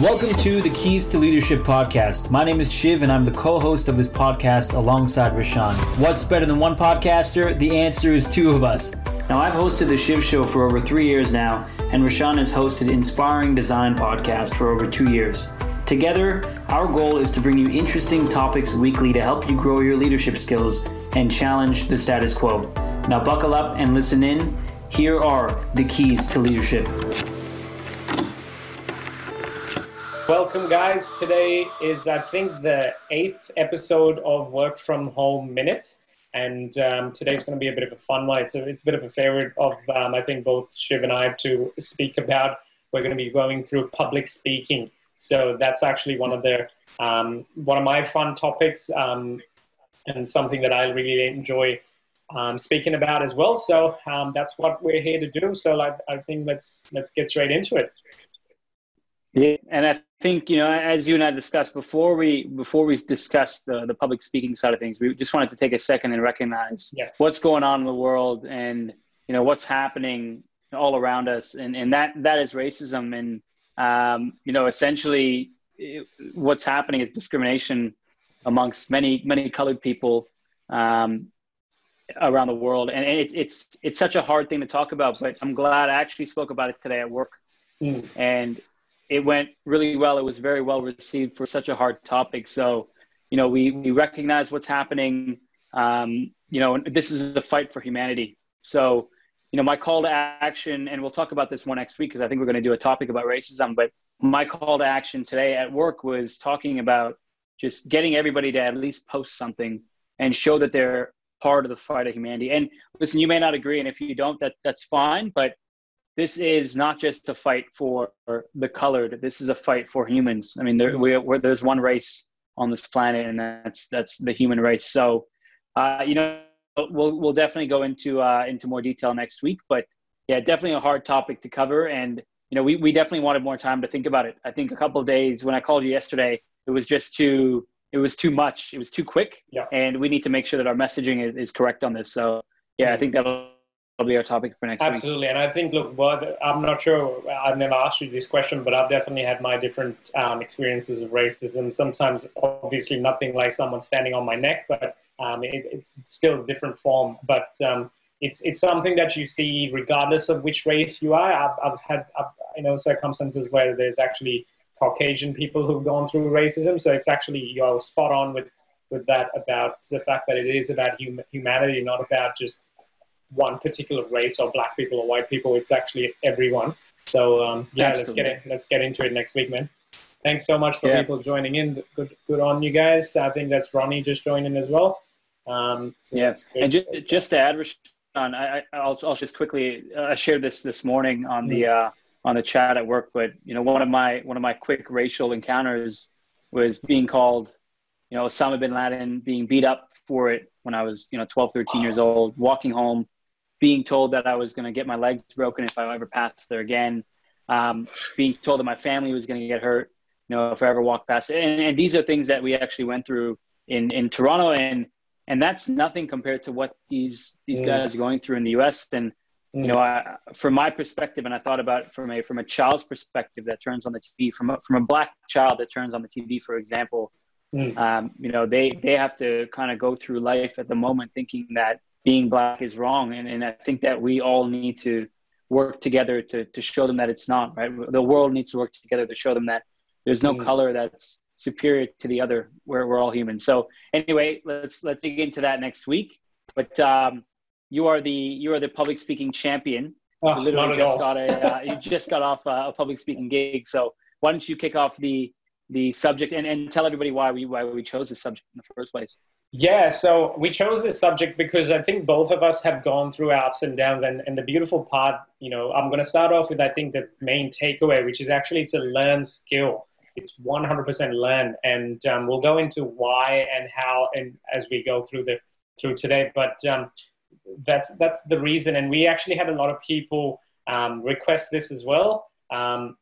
Welcome to the Keys to Leadership podcast. My name is Shiv, and I'm the co host of this podcast alongside Rashawn. What's better than one podcaster? The answer is two of us. Now, I've hosted the Shiv Show for over three years now, and Rashawn has hosted Inspiring Design podcast for over two years. Together, our goal is to bring you interesting topics weekly to help you grow your leadership skills and challenge the status quo. Now, buckle up and listen in. Here are the keys to leadership. Welcome, guys. Today is, I think, the eighth episode of Work from Home Minutes. And um, today's going to be a bit of a fun one. It's a, it's a bit of a favorite of, um, I think, both Shiv and I to speak about. We're going to be going through public speaking. So that's actually one of the um, one of my fun topics um, and something that I really enjoy um, speaking about as well. So um, that's what we're here to do. So I, I think let's let's get straight into it. Yeah, and I think you know, as you and I discussed before we before we discussed the the public speaking side of things, we just wanted to take a second and recognize yes. what's going on in the world and you know what's happening all around us, and and that that is racism, and um, you know, essentially, it, what's happening is discrimination amongst many many colored people um, around the world, and it's it's it's such a hard thing to talk about. But I'm glad I actually spoke about it today at work, Mm. and it went really well. It was very well received for such a hard topic. So, you know, we we recognize what's happening. Um, you know, this is a fight for humanity. So, you know, my call to action, and we'll talk about this one next week because I think we're going to do a topic about racism. But my call to action today at work was talking about just getting everybody to at least post something and show that they're part of the fight of humanity. And listen, you may not agree, and if you don't, that that's fine. But this is not just a fight for the colored. This is a fight for humans. I mean, there, we, there's one race on this planet, and that's that's the human race. So, uh, you know, we'll we'll definitely go into uh, into more detail next week. But yeah, definitely a hard topic to cover, and you know, we we definitely wanted more time to think about it. I think a couple of days when I called you yesterday, it was just too it was too much. It was too quick, Yeah. and we need to make sure that our messaging is, is correct on this. So yeah, I think that'll be our topic for next week. Absolutely, and I think, look, I'm not sure. I've never asked you this question, but I've definitely had my different um, experiences of racism. Sometimes, obviously, nothing like someone standing on my neck, but um, it, it's still a different form. But um, it's it's something that you see regardless of which race you are. I've, I've had you know circumstances where there's actually Caucasian people who've gone through racism. So it's actually you're spot on with with that about the fact that it is about hum- humanity, not about just one particular race or black people or white people. It's actually everyone. So um, yeah, let's get it. Let's get into it next week, man. Thanks so much for Yeah. people joining in. Good, good on you guys. I think that's Ronnie just joining in as well. Um, so Yeah. And just, just to add, Rashawn, I, I'll, I'll just quickly. Uh, I shared this this morning on the uh, on the chat at work. But you know, one of my one of my quick racial encounters was being called, you know, Osama bin Laden, being beat up for it when I was you know 12, 13 years old, walking home, being told that I was going to get my legs broken if I ever passed there again, um, being told that my family was going to get hurt, you know, if I ever walked past it. And, and these are things that we actually went through in in Toronto and and that's nothing compared to what these these Mm. guys are going through in the U.S. And Mm. you know, I, from my perspective, and I thought about it from a from a child's perspective that turns on the TV, from a, from a black child that turns on the TV, for example, Mm. um, you know, they they have to kind of go through life at the moment thinking that being black is wrong, and and I think that we all need to work together to to show them that it's not right. The world needs to work together to show them that there's no Mm. color that's superior to the other. We're we're all human. So anyway, let's let's dig into that next week. But um, you are the you are the public speaking champion. Oh, You literally just got a uh, you just got off a, a public speaking gig. So why don't you kick off the the subject and, and tell everybody why we why we chose this subject in the first place? Yeah, so we chose this subject because I think both of us have gone through our ups and downs. And, and the beautiful part, you know, I'm going to start off with, I think, the main takeaway, which is actually it's a learned skill. It's 100% learned. And um, we'll go into why and how and as we go through the through today. But um, that's that's the reason. And we actually had a lot of people um, request this as well. Um,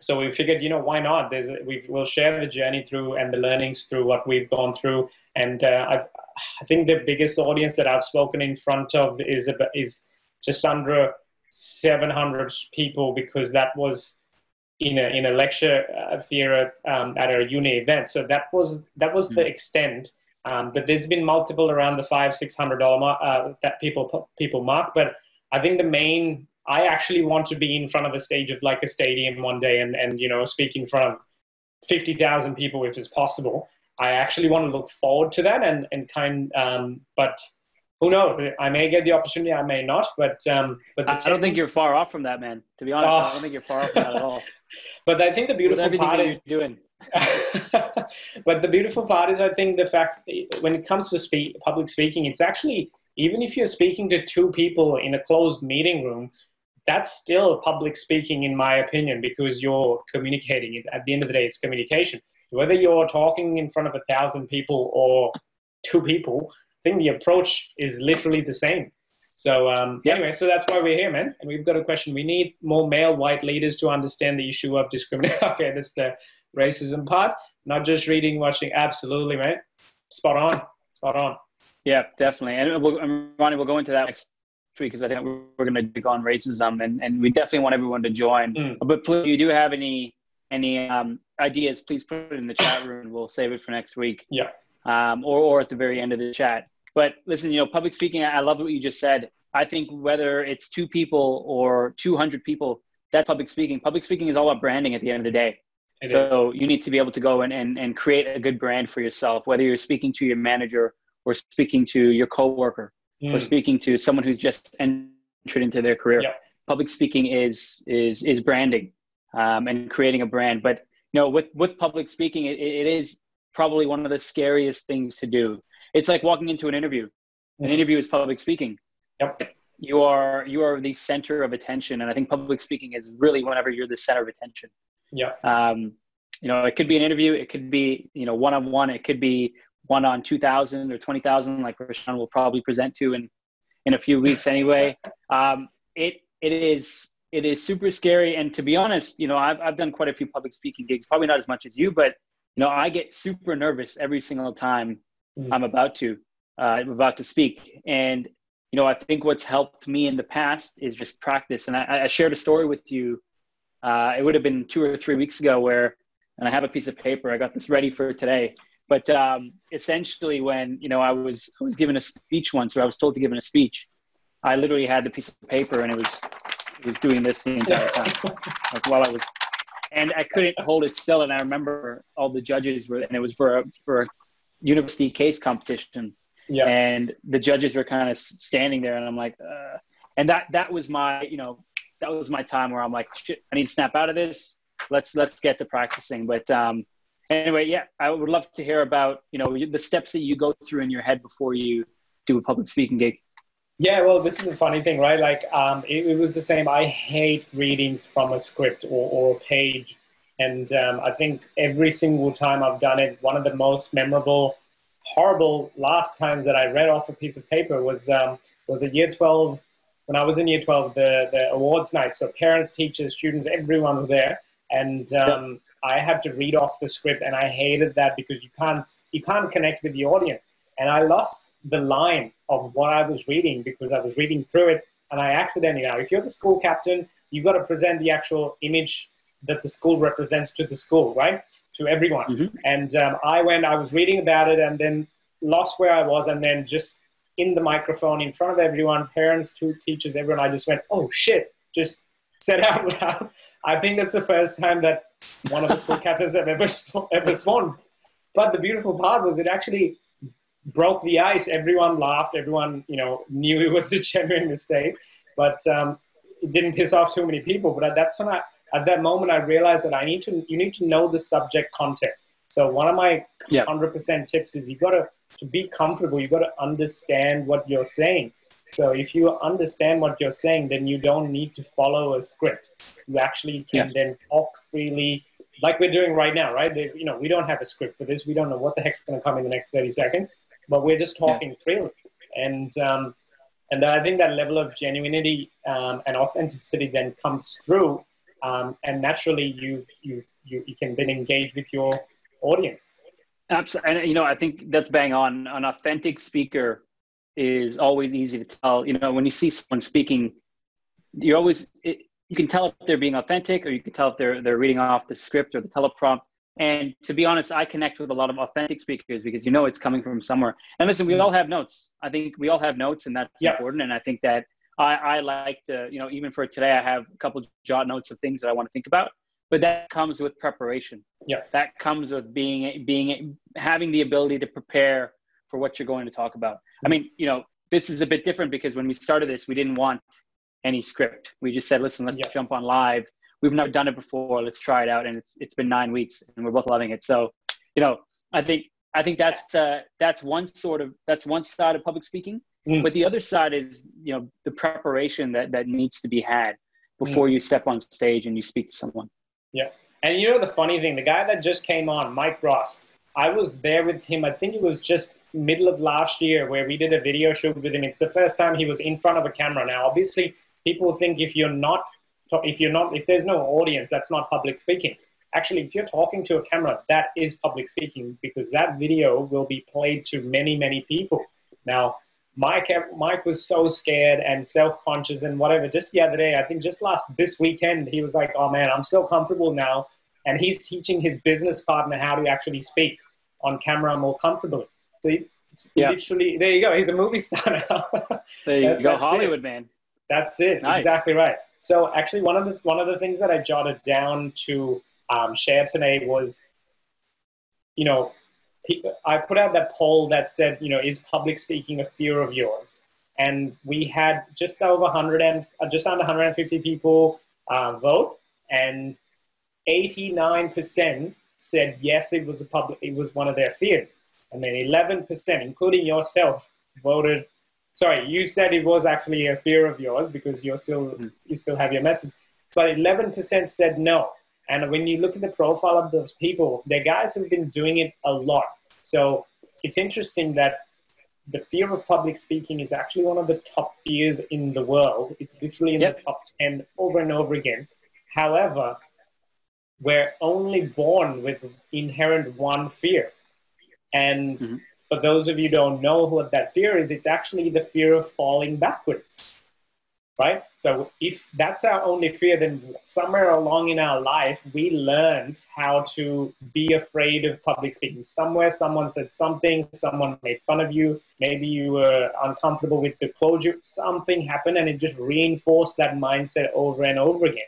so we figured, you know, why not? There's a, we've, we'll share the journey through and the learnings through what we've gone through. And uh, I've, I think the biggest audience that I've spoken in front of is about, is just under 700 people because that was in a in a lecture uh, theater um, at a uni event. So that was that was mm-hmm. the extent. Um, but there's been multiple around the five six hundred dollar mark uh, that people people mark. But I think the main I actually want to be in front of a stage of like a stadium one day and and you know speak in front of fifty thousand people if it's possible. I actually want to look forward to that and and kind um, but who knows? I may get the opportunity, I may not. But um, but I don't think you're far off from that, man. To be honest, oh. I don't think you're far off from that at all. but I think the beautiful part is doing. but the beautiful part is, I think the fact when it comes to speak, public speaking, it's actually even if you're speaking to two people in a closed meeting room, that's still public speaking, in my opinion, because you're communicating. At the end of the day, it's communication. Whether you're talking in front of a thousand people or two people, I think the approach is literally the same. So um, yep. anyway, so that's why we're here, man. And we've got a question. We need more male white leaders to understand the issue of discrimination. okay, that's the racism part. Not just reading, watching. Absolutely, man. Spot on. Spot on. Yeah, definitely. And we'll, Ronnie, we'll go into that next week because I think we're going to dig on racism, and, and we definitely want everyone to join. Mm. But please, if you do have any any um, ideas, please put it in the chat room. We'll save it for next week. Yeah um, or, or at the very end of the chat. But listen, you know, public speaking, I love what you just said. I think whether it's two people or 200 people, that public speaking, public speaking is all about branding at the end of the day. It so is. you need to be able to go and, and, and create a good brand for yourself, whether you're speaking to your manager or speaking to your coworker mm. or speaking to someone who's just entered into their career. Yep. Public speaking is, is, is branding um, and creating a brand. But, you know, with, with public speaking, it, it is probably one of the scariest things to do. It's like walking into an interview. An mm-hmm. interview is public speaking. Yep. You are you are the center of attention, and I think public speaking is really whenever you're the center of attention. Yeah. Um, you know, it could be an interview. It could be you know one on one. It could be one on two thousand or twenty thousand, like Rashawn will probably present to in in a few weeks anyway. um, it it is it is super scary, and to be honest, you know, I've I've done quite a few public speaking gigs. Probably not as much as you, but you know, I get super nervous every single time mm-hmm. I'm about to, uh, I'm about to speak. And, you know, I think what's helped me in the past is just practice. And I, I shared a story with you. Uh, it would have been two or three weeks ago where, and I have a piece of paper, I got this ready for today. But um, essentially when, you know, I was, I was given a speech once or I was told to give a speech, I literally had the piece of paper and it was, it was doing this the entire time, like while I was and I couldn't hold it still. And I remember all the judges were, and it was for a, for a university case competition. Yeah. And the judges were kind of standing there, and I'm like, uh, and that that was my, you know, that was my time where I'm like, shit, I need to snap out of this. Let's let's get to practicing. But um, anyway, yeah, I would love to hear about you know the steps that you go through in your head before you do a public speaking gig. Yeah, well, this is the funny thing, right? Like, um, it, it, was the same. I hate reading from a script or, or a page. And um, I think every single time I've done it, one of the most memorable, horrible last times that I read off a piece of paper was um, was a year 12, when I was in year 12, the, the awards night. So parents, teachers, students, everyone was there. And um, I had to read off the script, and I hated that because you can't you can't connect with the audience. And I lost the line of what I was reading because I was reading through it and I accidentally now if you're the school captain you've got to present the actual image that the school represents to the school right? To everyone. Mm-hmm. and um, I went I was reading about it and then lost where I was and then just in the microphone in front of everyone parents two teachers everyone I just went oh shit just said out loud I think that's the first time that one of the school captains have ever ever sworn but the beautiful part was it actually broke the ice. Everyone laughed. Everyone, you know, knew it was a genuine mistake, but um, it didn't piss off too many people. But that's when I, at that moment, I realized that I need to, you need to know the subject content. So one of my yeah. 100% tips is you got to, to be comfortable, you got to understand what you're saying. So if you understand what you're saying, then you don't need to follow a script. You actually can yeah. then talk freely, like we're doing right now, right? They, you know, we don't have a script for this. We don't know what the heck's going to come in the next 30 seconds but we're just talking yeah. freely. And um, and I think that level of genuinity um, and authenticity then comes through, um, and naturally you, you you you can then engage with your audience. Absolutely, and you know I think that's bang on. An authentic speaker is always easy to tell. You know when you see someone speaking, you always it, you can tell if they're being authentic or you can tell if they're they're reading off the script or the teleprompt. And to be honest i connect with a lot of authentic speakers because you know it's coming from somewhere. And listen we all have notes. I think we all have notes and that's yeah. important. And i think that I, I like to you know even for today i have a couple jot notes of things that i want to think about but that comes with preparation. Yeah. That comes with being being having the ability to prepare for what you're going to talk about. I mean you know this is a bit different because when we started this we didn't want any script. We just said listen let's yeah. jump on live. We've never done it before. Let's try it out. And it's it's been nine weeks and we're both loving it. So you know i think i think that's uh, that's one sort of that's one side of public speaking. Mm. but the other side is you know the preparation that that needs to be had before mm. you step on stage and you speak to someone. Yeah. And you know the funny thing? The guy that just came on mike ross i was there with him. I think it was just middle of last year where we did a video shoot with him. It's the first time he was in front of a camera. Now obviously people think if you're not if you're not if there's no audience that's not public speaking. Actually if you're talking to a camera that is public speaking because that video will be played to many many people. Now mike eh, mike was so scared and self-conscious and whatever. Just the other day i think just last this weekend he was like oh man i'm so comfortable now and he's teaching his business partner how to actually speak on camera more comfortably so yeah. literally there you go he's a movie star now there you that, go hollywood it. man that's it nice. exactly right so actually, one of the one of the things that I jotted down to um, share today was, you know, I put out that poll that said, you know, is public speaking a fear of yours? And we had just over 100 and uh, just under 150 people uh, vote, and 89% said yes, it was a public, it was one of their fears, and then 11%, including yourself, voted sorry, you said it was actually a fear of yours because you're still mm. you still have your message, but 11% said no. And when you look at the profile of those people, they're guys who've been doing it a lot. So it's interesting that the fear of public speaking is actually one of the top fears in the world. It's literally in yep. the top 10 over and over again. However, we're only born with inherent one fear. And mm-hmm for those of you don't know what that fear is, it's actually the fear of falling backwards. Right? So if that's our only fear, then somewhere along in our life, we learned how to be afraid of public speaking. Somewhere someone said something, someone made fun of you, maybe you were uncomfortable with the closure, something happened and it just reinforced that mindset over and over again.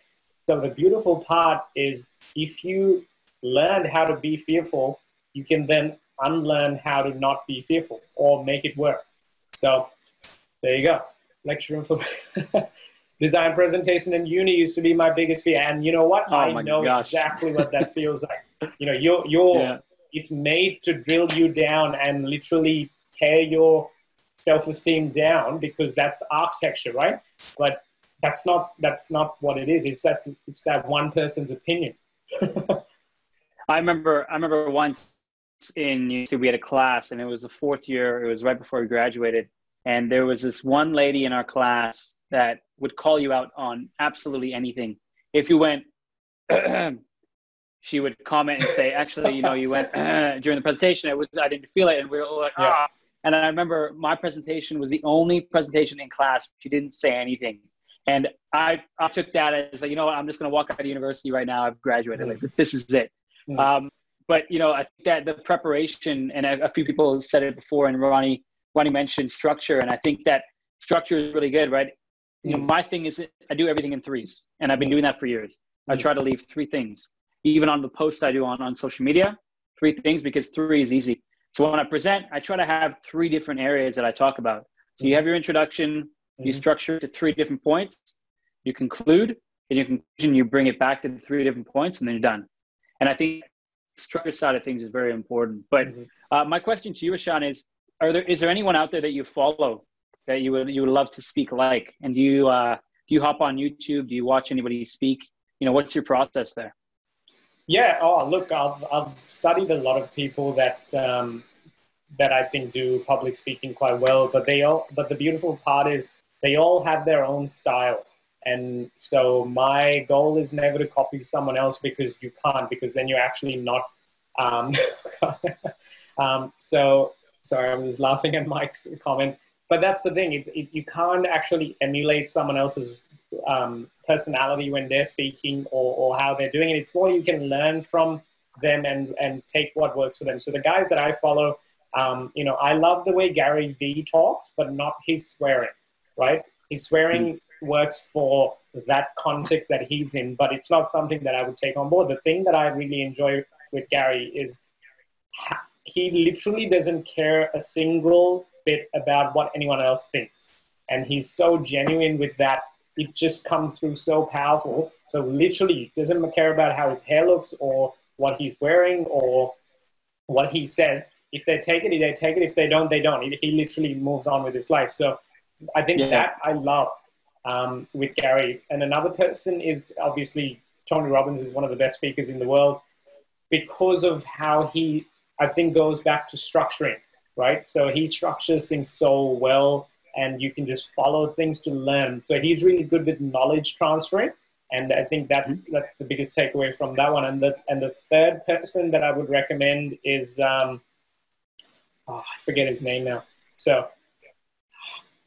So the beautiful part is if you learn how to be fearful, you can then unlearn how to not be fearful or make it work. So there you go. Lecture room for design presentation in uni used to be my biggest fear. And you know what? Oh I know gosh. exactly what that feels like. You know, you're, you're yeah. it's made to drill you down and literally tear your self-esteem down because that's architecture, right? But that's not that's not what it is. It's that's it's that one person's opinion. I remember I remember once in we had a class and it was the fourth year it was right before we graduated and there was this one lady in our class that would call you out on absolutely anything if you went she would comment and say actually you know you went during the presentation it was i didn't feel it and we were all like ah. Yeah. and i remember my presentation was the only presentation in class she didn't say anything and i i took that as like you know what i'm just going to walk out of university right now i've graduated like this is it mm-hmm. um, but you know, I think that the preparation, and a, a few people said it before, and Ronnie Ronnie mentioned structure, and I think that structure is really good, right? You know, mm. my thing is I do everything in threes, and I've been doing that for years. I try to leave three things, even on the post I do on on social media, three things because three is easy. So when I present, I try to have three different areas that I talk about. So you have your introduction, you mm-hmm. structure it to three different points, you conclude, and your conclusion, you bring it back to the three different points, and then you're done. And I think structure side of things is very important. But mm-hmm. uh, my question to you, Ashan, is: Are there is there anyone out there that you follow that you would you would love to speak like? And do you uh, do you hop on YouTube? Do you watch anybody speak? You know, what's your process there? Yeah. Oh, look, I've I've studied a lot of people that um, that I think do public speaking quite well. But they all but the beautiful part is they all have their own style. And so my goal is never to copy someone else because you can't, because then you're actually not. Um, um, so sorry, I was laughing at Mike's comment, but that's the thing. It's it, you can't actually emulate someone else's um, personality when they're speaking or, or how they're doing it. It's more you can learn from them and, and take what works for them. So the guys that I follow, um, you know, I love the way Gary Vee talks, but not his swearing, right? He's swearing mm. works for that context that he's in, but it's not something that I would take on board. The thing that I really enjoy with Gary is he literally doesn't care a single bit about what anyone else thinks. And he's so genuine with that. It just comes through so powerful. So literally doesn't care about how his hair looks or what he's wearing or what he says. If they take it, they take it. If they don't, they don't. He literally moves on with his life. So I think yeah. that I love um, with Gary. And another person is obviously Tony Robbins is one of the best speakers in the world because of how he, I think, goes back to structuring, right? So he structures things so well and you can just follow things to learn. So he's really good with knowledge transferring. And I think that's mm-hmm. that's the biggest takeaway from that one. And the and the third person that I would recommend is um, oh, I forget his name now. So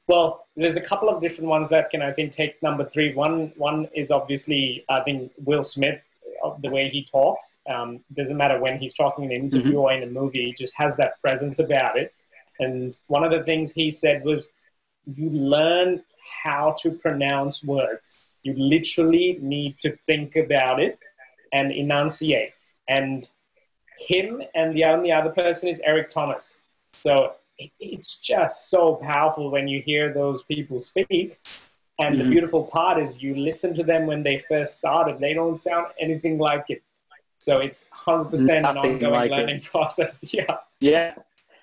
well, there's a couple of different ones that can I think take number three. One one is obviously I think Will Smith, uh, the way he talks. Um, doesn't matter when he's talking in an interview mm-hmm. or in a movie, he just has that presence about it. And one of the things he said was, you learn how to pronounce words. You literally need to think about it and enunciate. And him and the only other person is Eric Thomas. So it's just so powerful when you hear those people speak. And mm-hmm. the beautiful part is you listen to them when they first started, they don't sound anything like it. So it's 100% Nothing an ongoing like learning it. process. yeah. Yeah.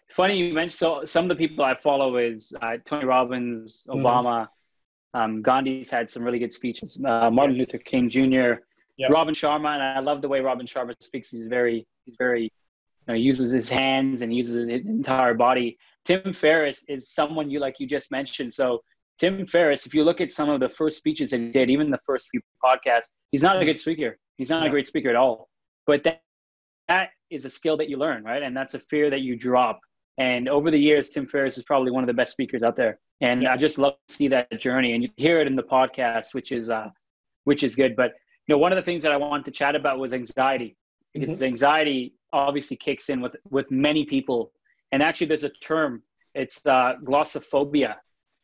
Funny you mentioned, so some of the people I follow is uh, Tony Robbins, mm-hmm. Obama, mm. um, Gandhi's had some really good speeches, uh, Martin yes. Luther King Jr., yep. Robin Sharma, and I love the way Robin Sharma speaks. He's very, he's very know, uses his hands and uses his entire body. Tim Ferriss is someone you like you just mentioned. So Tim Ferriss, if you look at some of the first speeches that he did, even the first few podcasts, he's not a good speaker. He's not a great speaker at all. But that, that is a skill that you learn, right? And that's a fear that you drop. And over the years, Tim Ferriss is probably one of the best speakers out there. And I just love to see that journey. And you hear it in the podcast, which is uh, which is good. But you know, one of the things that I wanted to chat about was anxiety, because mm-hmm. anxiety obviously kicks in with with many people. And actually there's a term it's uh, glossophobia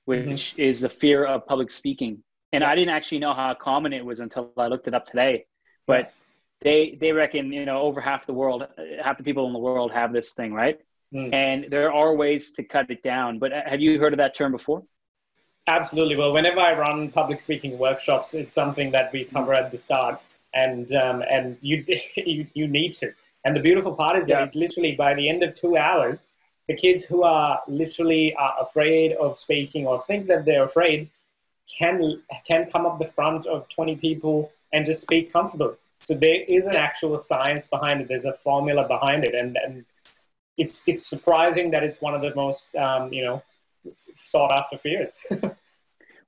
which mm-hmm. is the fear of public speaking. And i didn't actually know how common it was until i looked it up today. But they they reckon you know over half the world half the people in the world have this thing right? Mm. and there are ways to cut it down. But uh, have you heard of that term before? Absolutely. Well whenever i run public speaking workshops it's something that we cover at the start. And um, and you, you you need to and the beautiful part is yeah. that literally by the end of two hours, the kids who are literally are afraid of speaking or think that they're afraid can can come up the front of 20 people and just speak comfortably. So there is an actual science behind it. There's a formula behind it, and and it's it's surprising that it's one of the most um, you know sought after fears.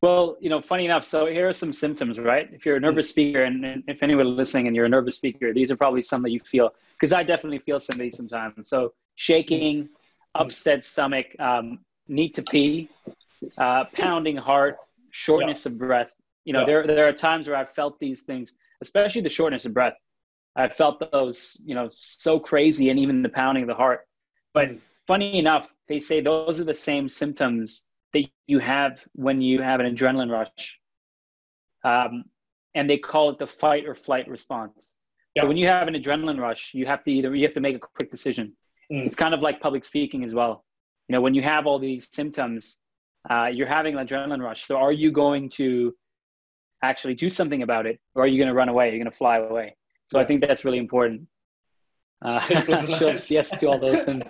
Well, you know, funny enough, so here are some symptoms, right? If you're a nervous speaker, and, and if anyone listening and you're a nervous speaker, these are probably some that you feel, because I definitely feel some of these sometimes. So shaking, upset stomach, um, need to pee, uh, pounding heart, shortness yeah. of breath. You know, yeah. there, there are times where I've felt these things, especially the shortness of breath. I felt those, you know, so crazy and even the pounding of the heart. But mm. funny enough, they say those are the same symptoms that you have when you have an adrenaline rush. Um, and they call it the fight or flight response. Yep. So when you have an adrenaline rush, you have to either you have to make a quick decision. Mm. It's kind of like public speaking as well. You know, when you have all these symptoms, uh, you're having an adrenaline rush. So are you going to actually do something about it, or are you going to run away? You're going to fly away. So yeah. I think that's really important. Uh, yes to all those and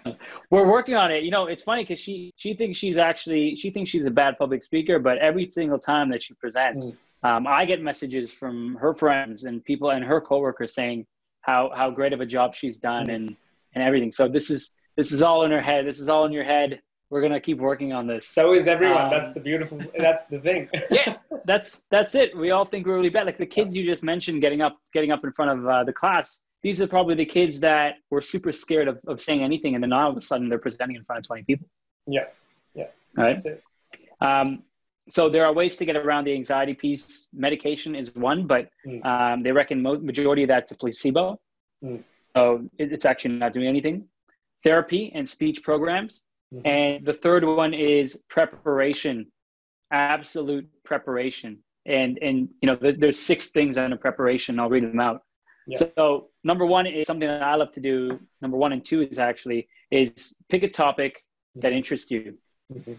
we're working on it. You know it's funny because she she thinks she's actually she thinks she's a bad public speaker but every single time that she presents mm. um, i get messages from her friends and people and her coworkers saying how how great of a job she's done mm. and and everything. So this is this is all in her head. This is all in your head. We're gonna keep working on this. So is everyone. Um, that's the beautiful that's the thing. Yeah that's that's it. We all think we're really bad. Like the kids you just mentioned getting up getting up in front of uh, the class these are probably the kids that were super scared of, of saying anything and then all of a sudden they're presenting in front of 20 people yeah yeah all right um, so there are ways to get around the anxiety piece. Medication is one, but mm. um, they reckon mo- majority of that's a placebo. Mm. So it, it's actually not doing anything. Therapy and speech programs. Mm. And the third one is preparation, absolute preparation. And and you know there's six things under preparation. I'll read them out. Yeah. So number one is something that I love to do. Number one and two is actually is pick a topic that interests you. Mm-hmm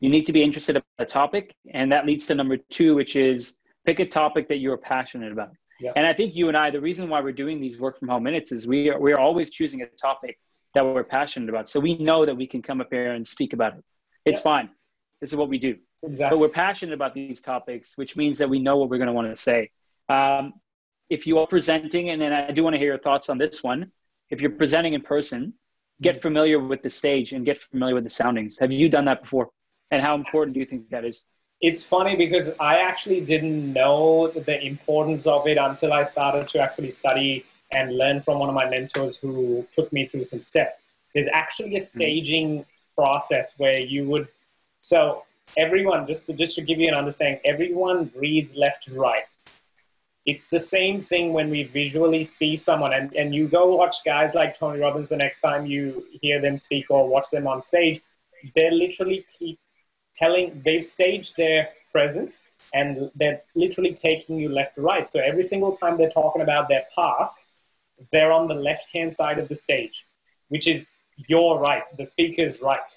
you need to be interested in a topic and that leads to number two which is pick a topic that you're passionate about yeah. and i think you and i the reason why we're doing these work from home minutes is we are, we're always choosing a topic that we're passionate about so we know that we can come up here and speak about it it's yeah. fine this is what we do exactly. but we're passionate about these topics which means that we know what we're going to want to say um, if you are presenting and then i do want to hear your thoughts on this one if you're presenting in person get mm-hmm. familiar with the stage and get familiar with the soundings have you done that before and how important do you think that is? It's funny because I actually didn't know the importance of it until I started to actually study and learn from one of my mentors who took me through some steps. There's actually a hmm. staging mm-hmm. process where you would, so everyone, just to, just to give you an understanding, everyone reads left to right. It's the same thing when we visually see someone, and, and you go watch guys like Tony Robbins the next time you hear them speak or watch them on stage. They literally keep telling they've staged their presence and they're literally taking you left to right. So every single time they're talking about their past, they're on the left hand side of the stage, which is your right, the speaker's right.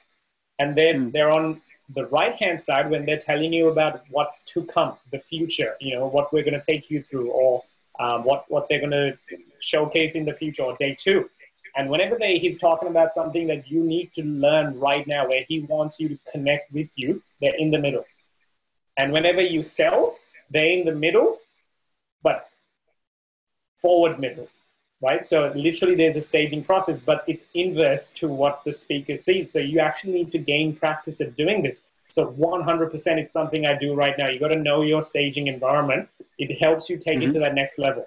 And then mm. they're on the right hand side when they're telling you about what's to come, the future, you know, what we're going to take you through, or um, what, what they're going to showcase in the future, or day two. And whenever they, he's talking about something that you need to learn right now, where he wants you to connect with you, they're in the middle. And whenever you sell, they're in the middle, but forward middle, right? So literally there's a staging process, but it's inverse to what the speaker sees. So you actually need to gain practice at doing this. So 100% it's something I do right now. You got to know your staging environment. It helps you take mm-hmm. it to that next level.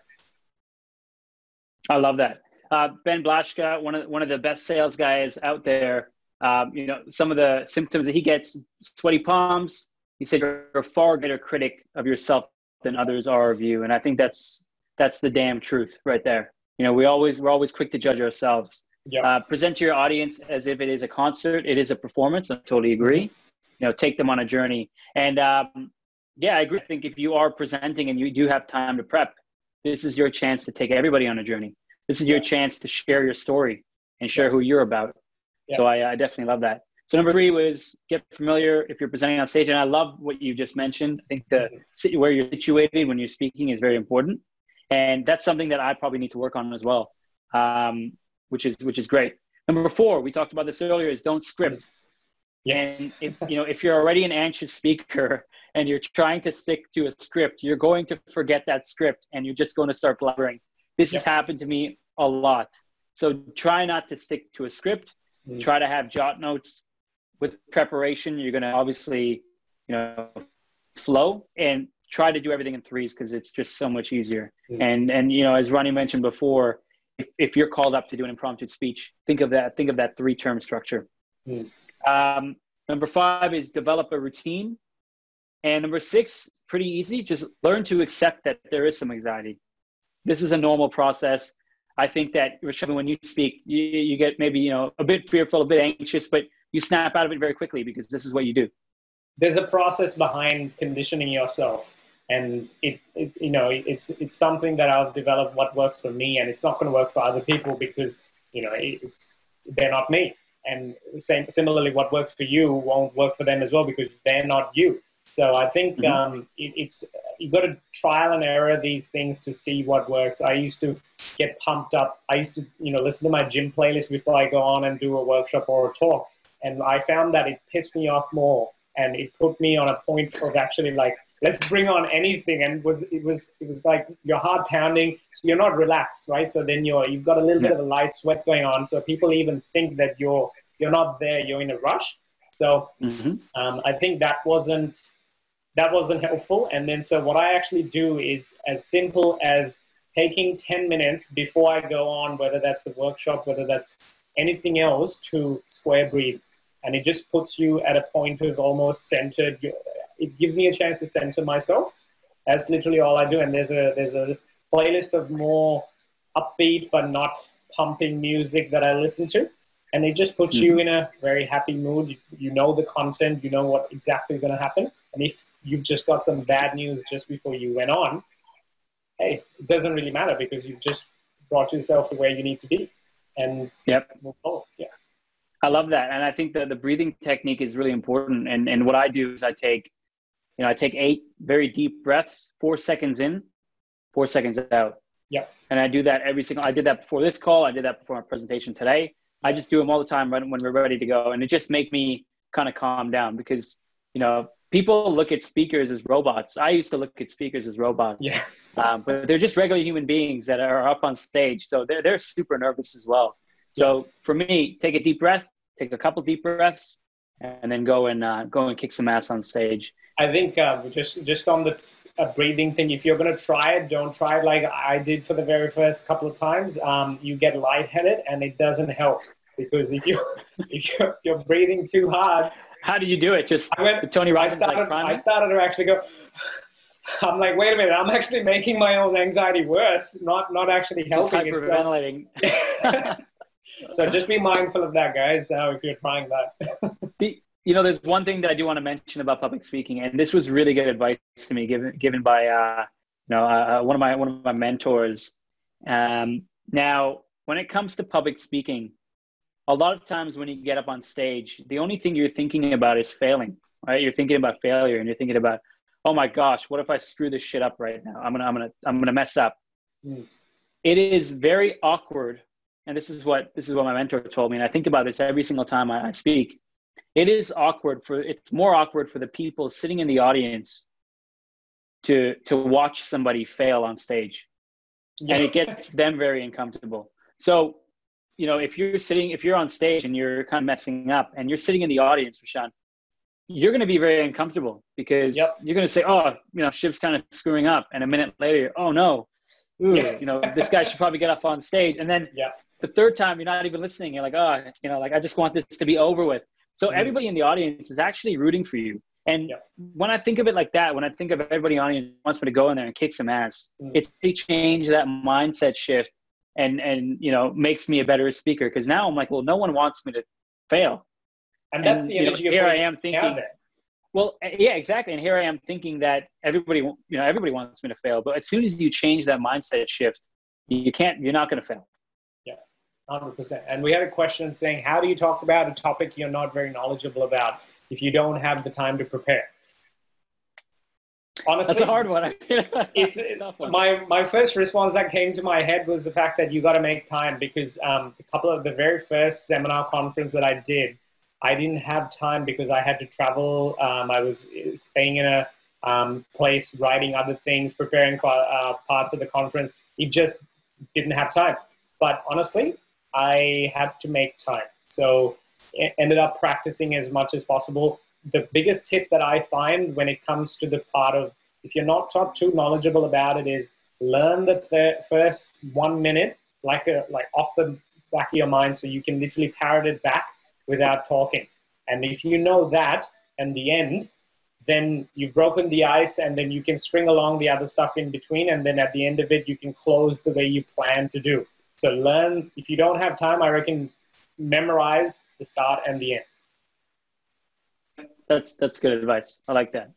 I love that. Uh, ben Blashka, one of one of the best sales guys out there. Um, you know, some of the symptoms that he gets: sweaty palms. He said you're a far greater critic of yourself than others are of you, and I think that's that's the damn truth right there. You know, we always we're always quick to judge ourselves. Yep. Uh, present to your audience as if it is a concert. It is a performance. I totally agree. You know, take them on a journey. And um, yeah, I agree. I think if you are presenting and you do have time to prep, this is your chance to take everybody on a journey this is your chance to share your story and share who you're about. Yeah. So I, I, definitely love that. So number three was get familiar if you're presenting on stage, and I love what you just mentioned. I think the mm-hmm. where you're situated when you're speaking is very important, and that's something that I probably need to work on as well, um, which is which is great. Number four, we talked about this earlier, is don't script. Yes. And if you know if you're already an anxious speaker and you're trying to stick to a script, you're going to forget that script and you're just going to start blabbering. This yep. has happened to me a lot. So try not to stick to a script. Mm-hmm. Try to have jot notes with preparation. You're going to obviously, you know, flow and try to do everything in threes because it's just so much easier. Mm-hmm. And and you know, as Ronnie mentioned before, if, if you're called up to do an impromptu speech, think of that. Think of that three term structure. Mm-hmm. Um, number five is develop a routine. And number six, pretty easy. Just learn to accept that there is some anxiety this is a normal process. I think that when you speak, you, you get maybe you know a bit fearful, a bit anxious, but you snap out of it very quickly because this is what you do. There's a process behind conditioning yourself, and it, it you know it's it's something that I've developed what works for me, and it's not going to work for other people because you know it's they're not me. And same, similarly, what works for you won't work for them as well because they're not you. So I think mm-hmm. um, it, it's you've got to trial and error these things to see what works. I used to get pumped up. I used to you know listen to my gym playlist before I go on and do a workshop or a talk, and I found that it pissed me off more, and it put me on a point of actually like let's bring on anything and it was it was it was like your heart pounding so you're not relaxed right so then you're you've got a little yeah. bit of a light sweat going on so people even think that you're you're not there you're in a rush so mm-hmm. um, I think that wasn't that wasn't helpful. And then so what I actually do is as simple as taking 10 minutes before I go on, whether that's a workshop, whether that's anything else, to square breathe. And it just puts you at a point of almost centered. It gives me a chance to center myself. That's literally all I do. And there's a there's a playlist of more upbeat but not pumping music that I listen to. And it just puts mm-hmm. you in a very happy mood. You, you know the content, you know what exactly is going to happen. And if you've just got some bad news just before you went on, hey, it doesn't really matter because you've just brought yourself to where you need to be. And yep. move forward. Yeah. I love that. And I think that the breathing technique is really important. And, and what I do is I take, you know, I take eight very deep breaths, four seconds in, four seconds out. Yeah. And I do that every single, I did that before this call. I did that before my presentation today. I just do them all the time right when we're ready to go. And it just makes me kind of calm down because, you know, people look at speakers as robots. I used to look at speakers as robots. Yeah. Um, but they're just regular human beings that are up on stage. So they're, they're super nervous as well. So for me, take a deep breath, take a couple deep breaths, and then go and uh, go and kick some ass on stage. I think uh, just just on the uh, breathing thing, if you're going to try it, don't try it like I did for the very first couple of times. Um, you get lightheaded, and it doesn't help because if you if you're, if you're breathing too hard. How do you do it? Just I went, Tony Robbins I started, like I started to actually go. I'm like, wait a minute, I'm actually making my own anxiety worse, not not actually helping. Just hyperventilating. so just be mindful of that, guys, uh, if you're trying that. the, you know, there's one thing that I do want to mention about public speaking, and this was really good advice to me given given by uh, you know uh, uh, one of my one of my mentors. Um, now, when it comes to public speaking, a lot of times when you get up on stage, the only thing you're thinking about is failing. Right? You're thinking about failure, and you're thinking about, oh my gosh, what if I screw this shit up right now? I'm gonna I'm gonna I'm gonna mess up. Mm. It is very awkward and this is what this is what my mentor told me and i think about this every single time i, I speak it is awkward for it's more awkward for the people sitting in the audience to to watch somebody fail on stage. And it gets them very uncomfortable. So you know if you're sitting if you're on stage and you're kind of messing up and you're sitting in the audience Rashawn, you're going to be very uncomfortable because yep. you're going to say oh you know Shiv's kind of screwing up. And a minute later oh no. Ooh, you know this guy should probably get up on stage. And then yeah the third time you're not even listening. You're like oh you know like i just want this to be over with so mm-hmm. everybody in the audience is actually rooting for you. And yeah. when i think of it like that when i think of everybody in the audience wants me to go in there and kick some ass mm-hmm. it's to change that mindset shift and and you know makes me a better speaker. Because now i'm like well no one wants me to fail. And that's the energy you know, here i am thinking well eh, yeah exactly. And here i am thinking that everybody you know everybody wants me to fail. But as soon as you change that mindset shift you can't you're not going to fail 100%. And we had a question saying, how do you talk about a topic you're not very knowledgeable about if you don't have the time to prepare? Honestly, that's a hard one. it's one. my my first response that came to my head was the fact that you got to make time because um, a couple of the very first seminar conference that I did, I didn't have time because I had to travel. Um, I was staying in a um, place, writing other things, preparing for uh, parts of the conference. It just didn't have time. But honestly, I had to make time. So ended up practicing as much as possible. The biggest tip that I find when it comes to the part of if you're not too knowledgeable about it is learn the th- first one minute like a, like off the back of your mind so you can literally parrot it back without talking. And if you know that and the end, then you've broken the ice and then you can string along the other stuff in between and then at the end of it you can close the way you plan to do. So learn, if you don't have time, I reckon memorize the start and the end. That's that's good advice. I like that.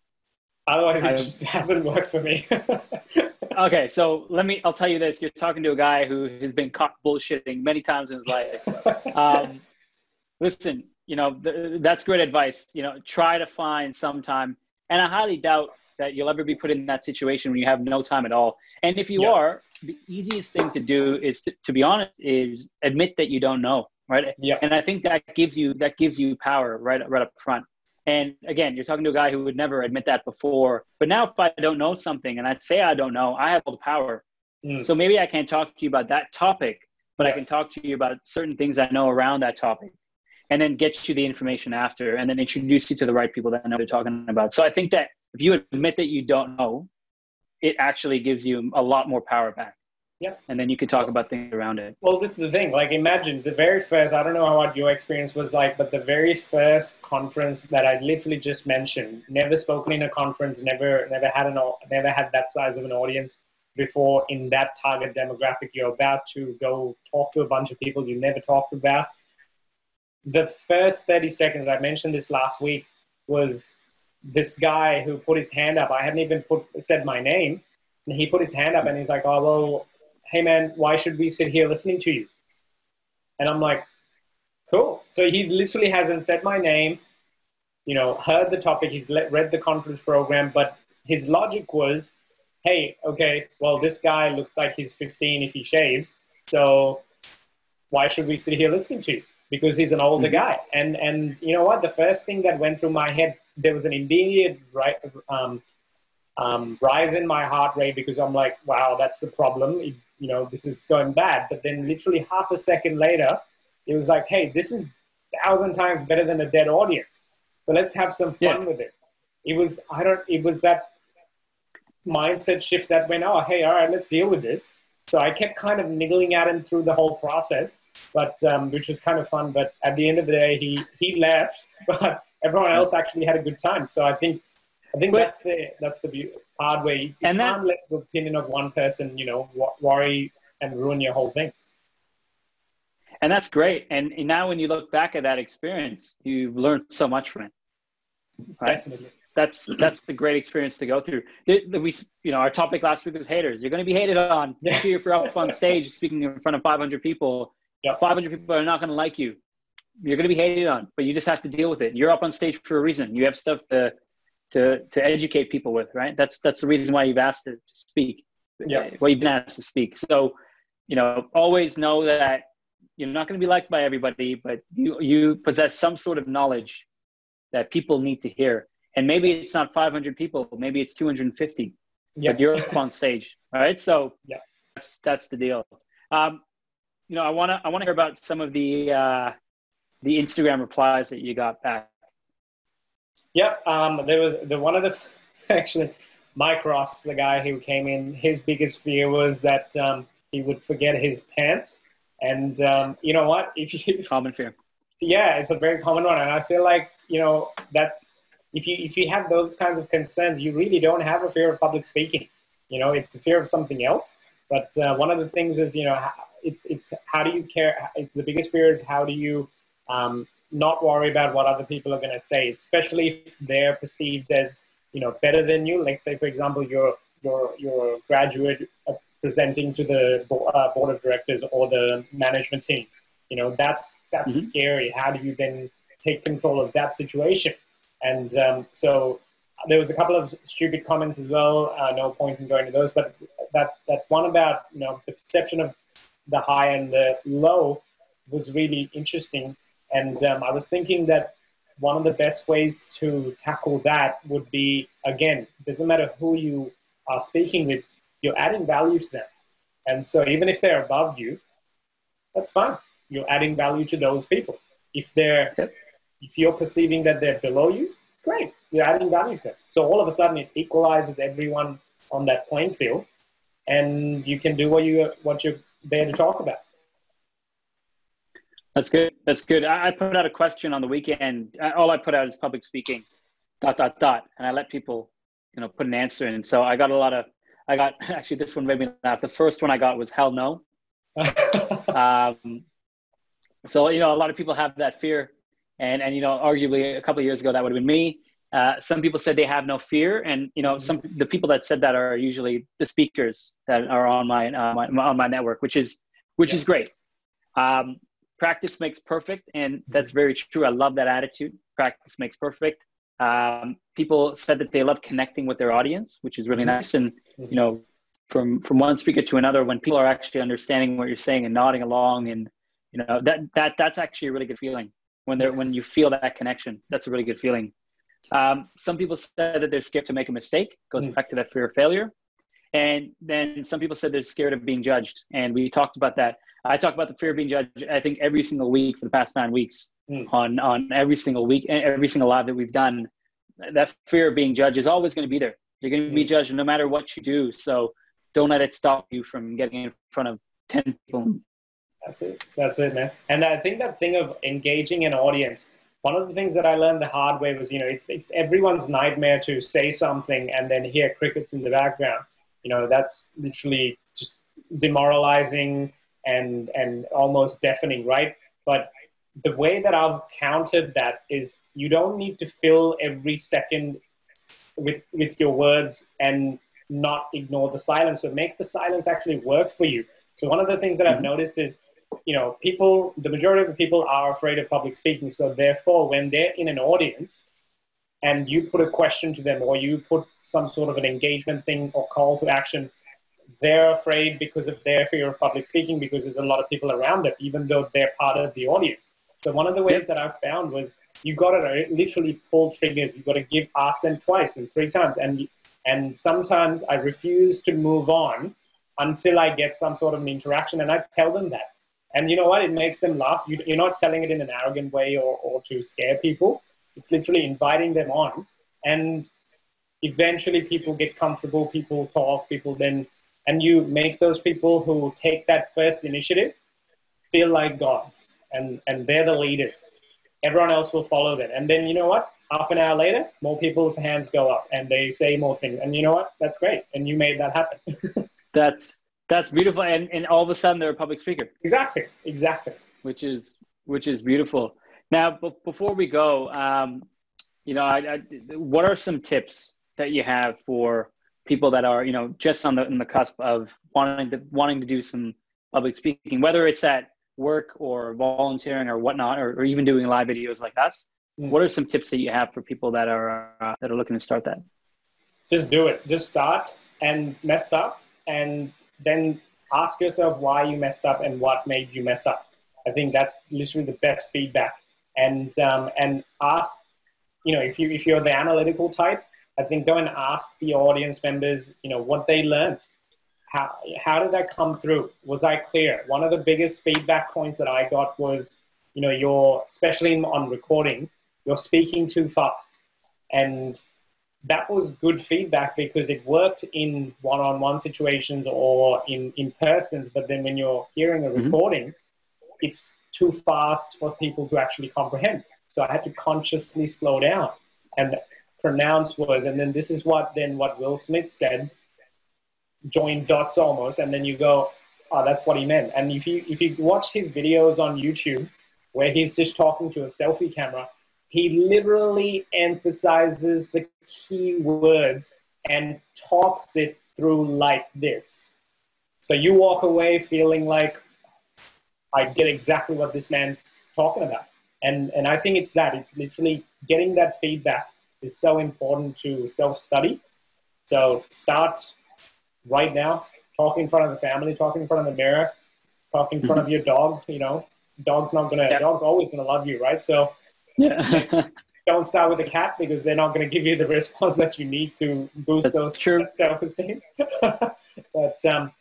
Otherwise, it just hasn't worked for me. okay, so let me. I'll tell you this: you're talking to a guy who has been caught bullshitting many times in his life. Um, listen, you know th- that's great advice. You know, try to find some time, and I highly doubt that you'll ever be put in that situation when you have no time at all. And if you yeah. are, the easiest thing to do is to, to be honest is admit that you don't know, right? Yeah. And I think that gives you that gives you power right right up front. And again, you're talking to a guy who would never admit that before. But now, if I don't know something and I say I don't know, I have all the power. Mm. So maybe I can't talk to you about that topic, but yeah. I can talk to you about certain things I know around that topic and then get you the information after and then introduce you to the right people that know they're talking about. So I think that if you admit that you don't know, it actually gives you a lot more power back. Yeah. And then you can talk about things around it. Well, this is the thing. Like, imagine the very first, I don't know what your experience was like, but the very first conference that I literally just mentioned, never spoken in a conference, never, never had an, never had that size of an audience before in that target demographic. You're about to go talk to a bunch of people you never talked about. The first 30 seconds, I mentioned this last week, was this guy who put his hand up. I hadn't even put, said my name. And he put his hand up and he's like, oh, well, hey man, why should we sit here listening to you? And I'm like, cool. So he literally hasn't said my name, you know, heard the topic, he's read the conference program, but his logic was, hey, okay, well, this guy looks like he's 15 if he shaves, so why should we sit here listening to you? Because he's an older mm-hmm. guy. And, and you know what? The first thing that went through my head, there was an immediate right, um, um, rise in my heart rate because I'm like, wow, that's the problem. It, you know, this is going bad. But then literally half a second later, it was like, hey, this is a thousand times better than a dead audience. So let's have some fun yeah. with it. It was, I don't, it was that mindset shift that went, oh, hey, all right, let's deal with this. So I kept kind of niggling at him through the whole process, but um, which was kind of fun. But at the end of the day, he he left, but everyone else actually had a good time. So I think I think but, that's the that's the hard way. You and can't that, let the opinion of one person, you know, worry and ruin your whole thing. And that's great. And now, when you look back at that experience, you've learned so much from it. Right? Definitely. That's that's the great experience to go through. We, you know, our topic last week was haters. You're going to be hated on. Yeah. If you're up on stage speaking in front of 500 people, yep. 500 people are not going to like you. You're going to be hated on, but you just have to deal with it. You're up on stage for a reason. You have stuff to to to educate people with, right? That's that's the reason why you've asked to, speak. Yeah. Why you've been asked to speak. So, you know, always know that you're not going to be liked by everybody, but you you possess some sort of knowledge that people need to hear. And maybe it's not 500 people, maybe it's 250. Yeah. But you're up on stage, all right? So yeah, that's that's the deal. Um, you know, I want to I want to hear about some of the uh, the Instagram replies that you got back. Yep. Um, there was the one of the actually Mike Ross, the guy who came in. His biggest fear was that um, he would forget his pants. And um, you know what? If you common fear. Yeah, it's a very common one, and I feel like you know that's if you if you have those kinds of concerns, you really don't have a fear of public speaking. You know, it's the fear of something else. But uh, one of the things is, you know, it's it's how do you care? The biggest fear is how do you um, not worry about what other people are going to say, especially if they're perceived as you know better than you. Like say, for example, you're you're you're a graduate presenting to the uh, board of directors or the management team. You know that's that's mm-hmm. scary. How do you then take control of that situation? And um, so there was a couple of stupid comments as well. Uh, no point in going to those, but that that one about you know the perception of the high and the low was really interesting and um, I was thinking that one of the best ways to tackle that would be again, doesn't matter who you are speaking with, you're adding value to them. And so even if they're above you, that's fine. You're adding value to those people. If they're if you're perceiving that they're below you, great. You're adding value to them. So all of a sudden it equalizes everyone on that playing field and you can do what you what you're there to talk about. That's good. That's good. I, I put out a question on the weekend. All I put out is public speaking, dot dot dot, and I let people, you know, put an answer in. So I got a lot of. I got actually this one made me laugh. The first one I got was hell no. um, so you know, a lot of people have that fear, and and you know, arguably a couple of years ago that would have been me. Uh, some people said they have no fear, and you know, some the people that said that are usually the speakers that are on my, uh, my on my network, which is which yeah. is great. Um, practice makes perfect and that's very true. I love that attitude. Practice makes perfect. Um, people said that they love connecting with their audience which is really mm-hmm. nice. And you know from from one speaker to another when people are actually understanding what you're saying and nodding along and you know that that that's actually a really good feeling. When they're yes. when you feel that connection that's a really good feeling. Um, some people said that they're scared to make a mistake. Goes mm. back to that fear of failure and then some people said they're scared of being judged and we talked about that I talk about the fear of being judged. I think every single week for the past nine weeks mm. on on every single week, every single live that we've done. That fear of being judged is always going to be there. You're going to be hmm. judged no matter what you do. So don't let it stop you from getting in front of 10 people. That's it. That's it, man. And I think that thing of engaging an audience, one of the things that I learned the hard way was, you know, it's, it's everyone's nightmare to say something and then hear crickets in the background. You know, that's literally just demoralizing and, and almost deafening, right? But the way that I've countered that is you don't need to fill every second with, with your words and not ignore the silence. So make the silence actually work for you. So one of the things that I've mm-hmm. noticed is, you know, people, the majority of the people are afraid of public speaking. So therefore, when they're in an audience and you put a question to them or you put some sort of an engagement thing or call to action, they're afraid because of their fear of public speaking because there's a lot of people around them, even though they're part of the audience. So one of the ways that I've found was you got to literally pull triggers. You got to give ask them twice and three times, and and sometimes I refuse to move on until I get some sort of an interaction, and I tell them that. And you know what? It makes them laugh. You, you're not telling it in an arrogant way or, or to scare people. It's literally inviting them on, and eventually people get comfortable. People talk. People then, and you make those people who take that first initiative feel like gods and, and they're the leaders. Everyone else will follow them. And then you know what? Half an hour later, more people's hands go up and they say more things. And you know what? That's great. And you made that happen. that's that's beautiful. And and all of a sudden they're a public speaker. Exactly. Exactly. Which is which is beautiful. Now, b- before we go, um, you know, I, I, what are some tips that you have for people that are, you know, just on the on the cusp of wanting to wanting to do some public speaking, whether it's at work or volunteering or whatnot, or, or even doing live videos like us, mm. what are some tips that you have for people that are uh, that are looking to start that? Just do it. Just start and mess up, and then ask yourself why you messed up and what made you mess up. I think that's literally the best feedback. And um, and ask, you know, if you if you're the analytical type, I think go and ask the audience members, you know, what they learned how, how did that come through? Was I clear? One of the biggest feedback points that I got was, you know, you're, especially on recordings, you're speaking too fast. And that was good feedback because it worked in one-on-one situations or in, in persons. But then when you're hearing a mm-hmm. recording, mm-hmm. it's too fast for people to actually comprehend. So I had to consciously slow down and pronounce words. And then this is what then what Will Smith said join dots almost, and then you go, oh, that's what he meant. And if you if you watch his videos on YouTube, where he's just talking to a selfie camera, he literally emphasizes the key words and talks it through like this. So you walk away feeling like I get exactly what this man's talking about. And and I think it's that. It's literally getting that feedback is so important to self-study. So start right now, talk in front of the family, talk in front of the mirror, talk in front of your dog. You know, dog's not gonna, yeah. dog's always gonna love you, right? So, yeah. don't start with a cat because they're not going to give you the response that you need to boost That's those true. self-esteem. but um,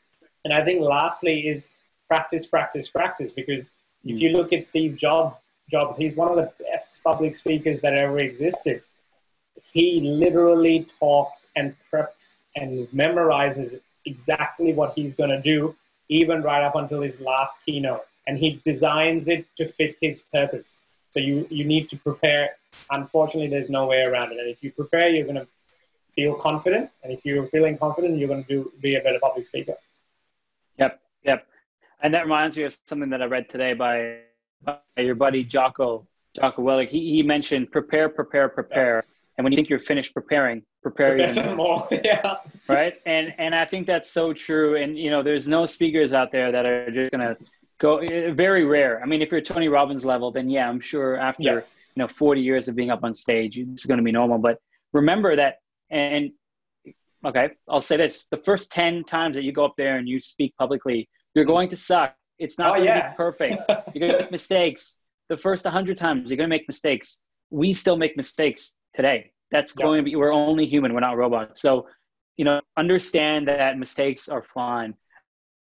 and I think lastly is practice, practice, practice. Because if hmm. you look at Steve Jobs, Jobs, he's one of the best public speakers that ever existed. He literally talks and preps and memorizes exactly what he's going to do, even right up until his last keynote. And he designs it to fit his purpose. So you, you need to prepare. Unfortunately, there's no way around it. And if you prepare, you're going to feel confident. And if you're feeling confident, you're going to do, be a better public speaker. Yep, yep. And that reminds me of something that I read today by, by your buddy Jocko, Jocko Willink. He, he mentioned prepare, prepare, prepare. And when you think you're finished preparing, prepare even more. yeah. Right. And and I think that's so true. And you know, there's no speakers out there that are just gonna go. Eh, very rare. I mean, if you're Tony Robbins level, then yeah, I'm sure after yeah. you know 40 years of being up on stage, it's going to be normal. But remember that. And okay, I'll say this: the first 10 times that you go up there and you speak publicly, you're going to suck. It's not oh, going to yeah. be perfect. You're going to make mistakes. The first 100 times, you're going to make mistakes. We still make mistakes today that's going to be we're only human we're not robots so you know understand that mistakes are fine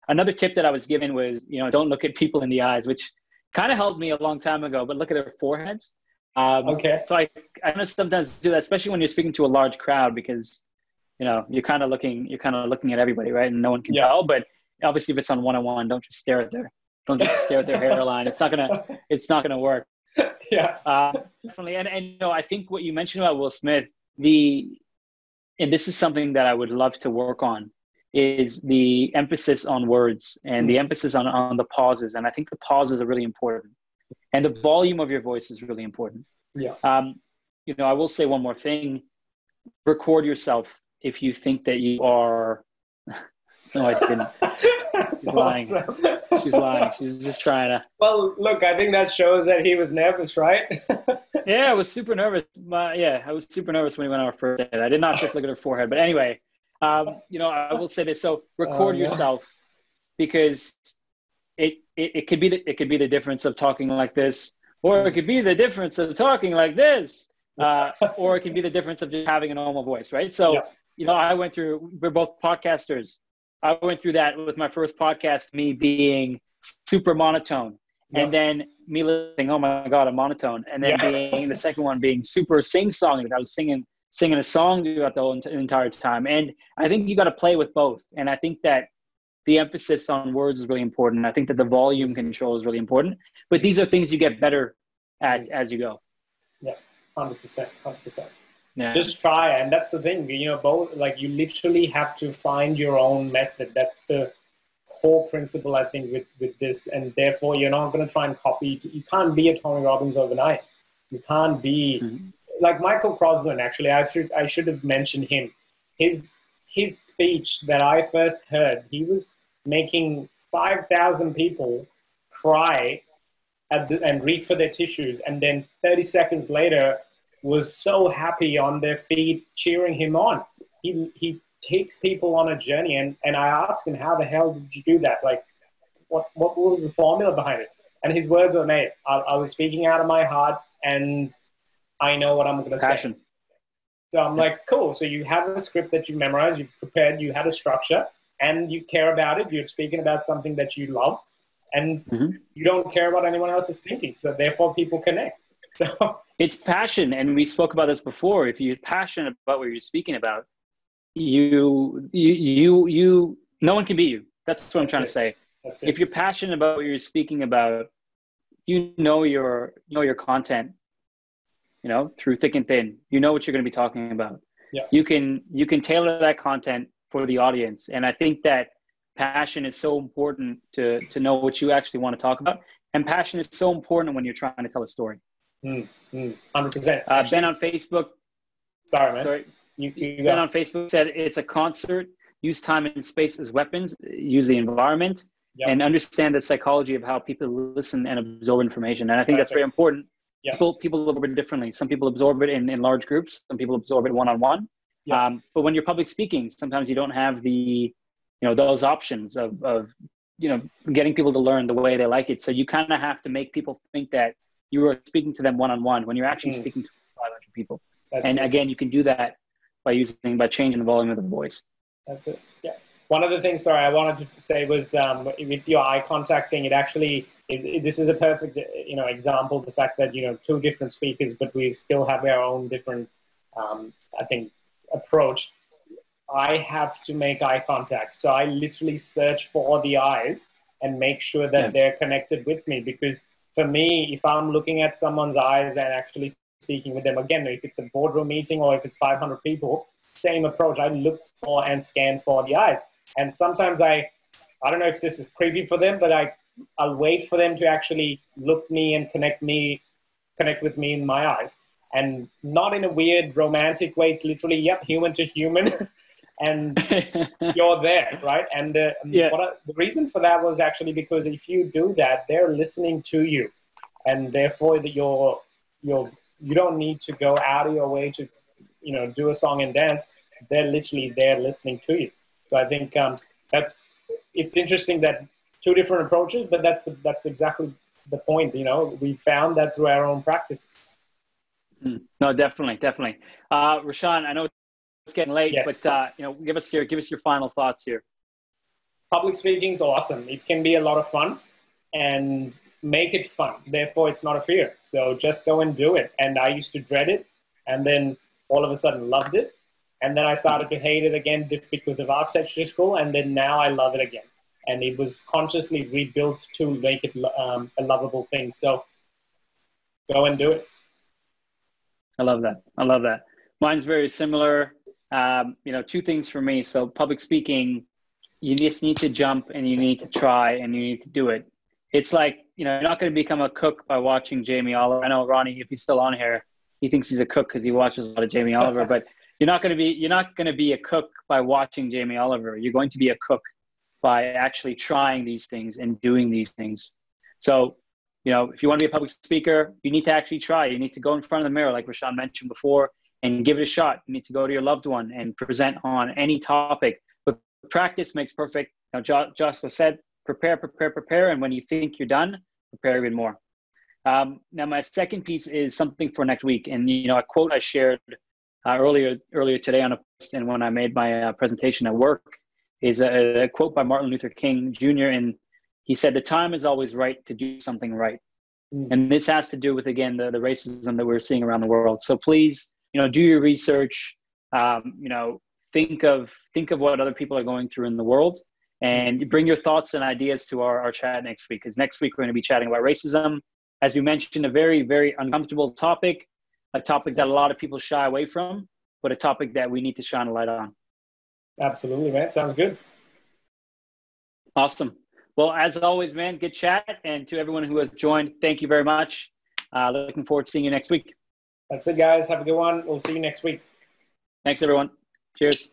another tip that i was given was you know don't look at people in the eyes which kind of helped me a long time ago but look at their foreheads um, okay so i i know sometimes do that especially when you're speaking to a large crowd because you know, you're kind of looking, you're kind of looking at everybody, right? And no one can Yeah. tell. But obviously, if it's on one on one, don't just stare at their, don't just stare at their hairline. It's not gonna, it's not gonna work. yeah. Uh, definitely, and and you know, I think what you mentioned about Will Smith, the, and this is something that I would love to work on, is the emphasis on words and the emphasis on on the pauses. And I think the pauses are really important, and the volume of your voice is really important. Yeah. Um, you know, I will say one more thing: record yourself if you think that you are. No, I didn't. She's lying. She's lying. She's just trying to. Well, look, I think that shows that he was nervous, right? Yeah, I was super nervous. My, yeah, I was super nervous when we went on our first date. I did not just look at her forehead, but anyway, um, you know, I will say this. So record Oh, yeah. yourself because it, it it could be the, it could be the difference of talking like this, or it could be the difference of talking like this, uh, or it could be the difference of just having a normal voice, right? So, Yeah. you know, I went through. We're both podcasters. I went through that with my first podcast, me being super monotone, and then me listening, oh my god, a monotone, and then Yeah. being the second one being super sing song. I was singing singing a song throughout the whole entire time, and I think you got to play with both. And I think that the emphasis on words is really important. I think that the volume control is really important. But these are things you get better at as you go. Yeah, Hundred percent, hundred percent. Yeah. Just try, and that's the thing. You know, both like you literally have to find your own method. That's the core principle, I think, with with this, and therefore you're not going to try and copy. You can't be a Tony Robbins overnight. You can't be Mhm. like Michael Crossland. Actually, I should I should have mentioned him. His his speech that I first heard, he was making five thousand people cry at the, and reach for their tissues, and then 30 seconds later was so happy on their feet cheering him on. He he takes people on a journey, and and I asked him, how the hell did you do that? Like, what what was the formula behind it? And his words were made. I, I was speaking out of my heart, and I know what I'm going to say. Passion. So I'm like, cool. So you have a script that you memorized, you prepared, you had a structure, and you care about it. You're speaking about something that you love, and Mhm. you don't care about anyone else's thinking. So therefore, people connect. So It's passion, and we spoke about this before. If you're passionate about what you're speaking about, you you you you no one can beat you. That's what I'm That's trying it. to say. that's it. If you're passionate about what you're speaking about, you know your know your content. You know through thick and thin. You know what you're going to be talking about. Yeah. You can you can tailor that content for the audience, and I think that passion is so important to to know what you actually want to talk about. And passion is so important when you're trying to tell a story. Mm, mm, 100%. Uh, ben on Facebook, Sorry, man. sorry, You, you Ben on Facebook said it's a concert. Use time and space as weapons. Use the environment, Yep. and understand the psychology of how people listen and absorb information. And I think that's very important. Yeah. People people absorb it differently. Some people absorb it in, in large groups. Some people absorb it one on one. Yeah. Um, but when you're public speaking, sometimes you don't have the you know those options of of you know getting people to learn the way they like it. So you kind of have to make people think that you are speaking to them one on one when you're actually Mm. speaking to 500 people. that's And it. again, you can do that by using by changing the volume of the voice. That's it. Yeah. One of the things, sorry, I wanted to say was um, with your eye contact thing. It actually, it, it- this is a perfect, you know, example. The fact that you know two different speakers, but we still have our own different, um, I think, approach. I have to make eye contact, so I literally search for the eyes and make sure that Yeah. they're connected with me. Because for me, if I'm looking at someone's eyes and actually speaking with them again, if it's a boardroom meeting or if it's 500 people, same approach. I look for and scan for the eyes. And sometimes I, I don't know if this is creepy for them, but I, I'll wait for them to actually look me and connect me, connect with me in my eyes, and not in a weird romantic way. It's literally, yep, human to human, and you're there, right? And uh, Yeah. what I, the reason for that was actually because if you do that, they're listening to you, and therefore that you're you're you don't need to go out of your way to you know do a song and dance. They're literally there listening to you. So I think um, that's it's interesting that two different approaches, but that's the, that's exactly the point. You know, we found that through our own practices. Mm. no, definitely, definitely. Uh, Rashawn, I know it's getting late, Yes. but uh, you know, give us your give us your final thoughts here. public speaking is awesome. It can be a lot of fun and make it fun. Therefore, it's not a fear. So just go and do it. And I used to dread it and then all of a sudden loved it. And then I started to hate it again because of architecture school, and then now I love it again. And it was consciously rebuilt to make it um, a lovable thing. So go and do it. I love that. I love that. Mine's very similar. Um, you know, two things for me. So public speaking, you just need to jump and you need to try and you need to do it. It's like, you know, you're not going to become a cook by watching Jamie Oliver. I know Ronnie, if he's still on here, he thinks he's a cook because he watches a lot of Jamie Oliver, but you're not going to be, you're not going to be a cook by watching Jamie Oliver. You're going to be a cook by actually trying these things and doing these things. So, you know, if you want to be a public speaker, you need to actually try. You need to go in front of the mirror, like Rashawn mentioned before, and give it a shot. You need to go to your loved one and present on any topic But practice makes perfect. Now, Joshua said, prepare, prepare, prepare. And when you think you're done, prepare even more. Um, now, my second piece is something for next week. And, you know, a quote I shared uh, earlier earlier today on a post and when I made my uh, presentation at work is a, a, quote by Martin Luther King Jr. And he said, the time is always right to do something right. Mm. And this has to do with, again, the, the racism that we're seeing around the world. So please, you know, do your research, um, you know, think of think of what other people are going through in the world and bring your thoughts and ideas to our, our chat next week. Because next week we're going to be chatting about racism. As you mentioned a very very uncomfortable topic a topic that a lot of people shy away from but a topic that we need to shine a light on. Absolutely man. Sounds good. Awesome. Well as always man good chat. And to everyone who has joined thank you very much. Uh, looking forward to seeing you next week that's it guys. Have a good one. We'll see you next week. Thanks everyone. Cheers.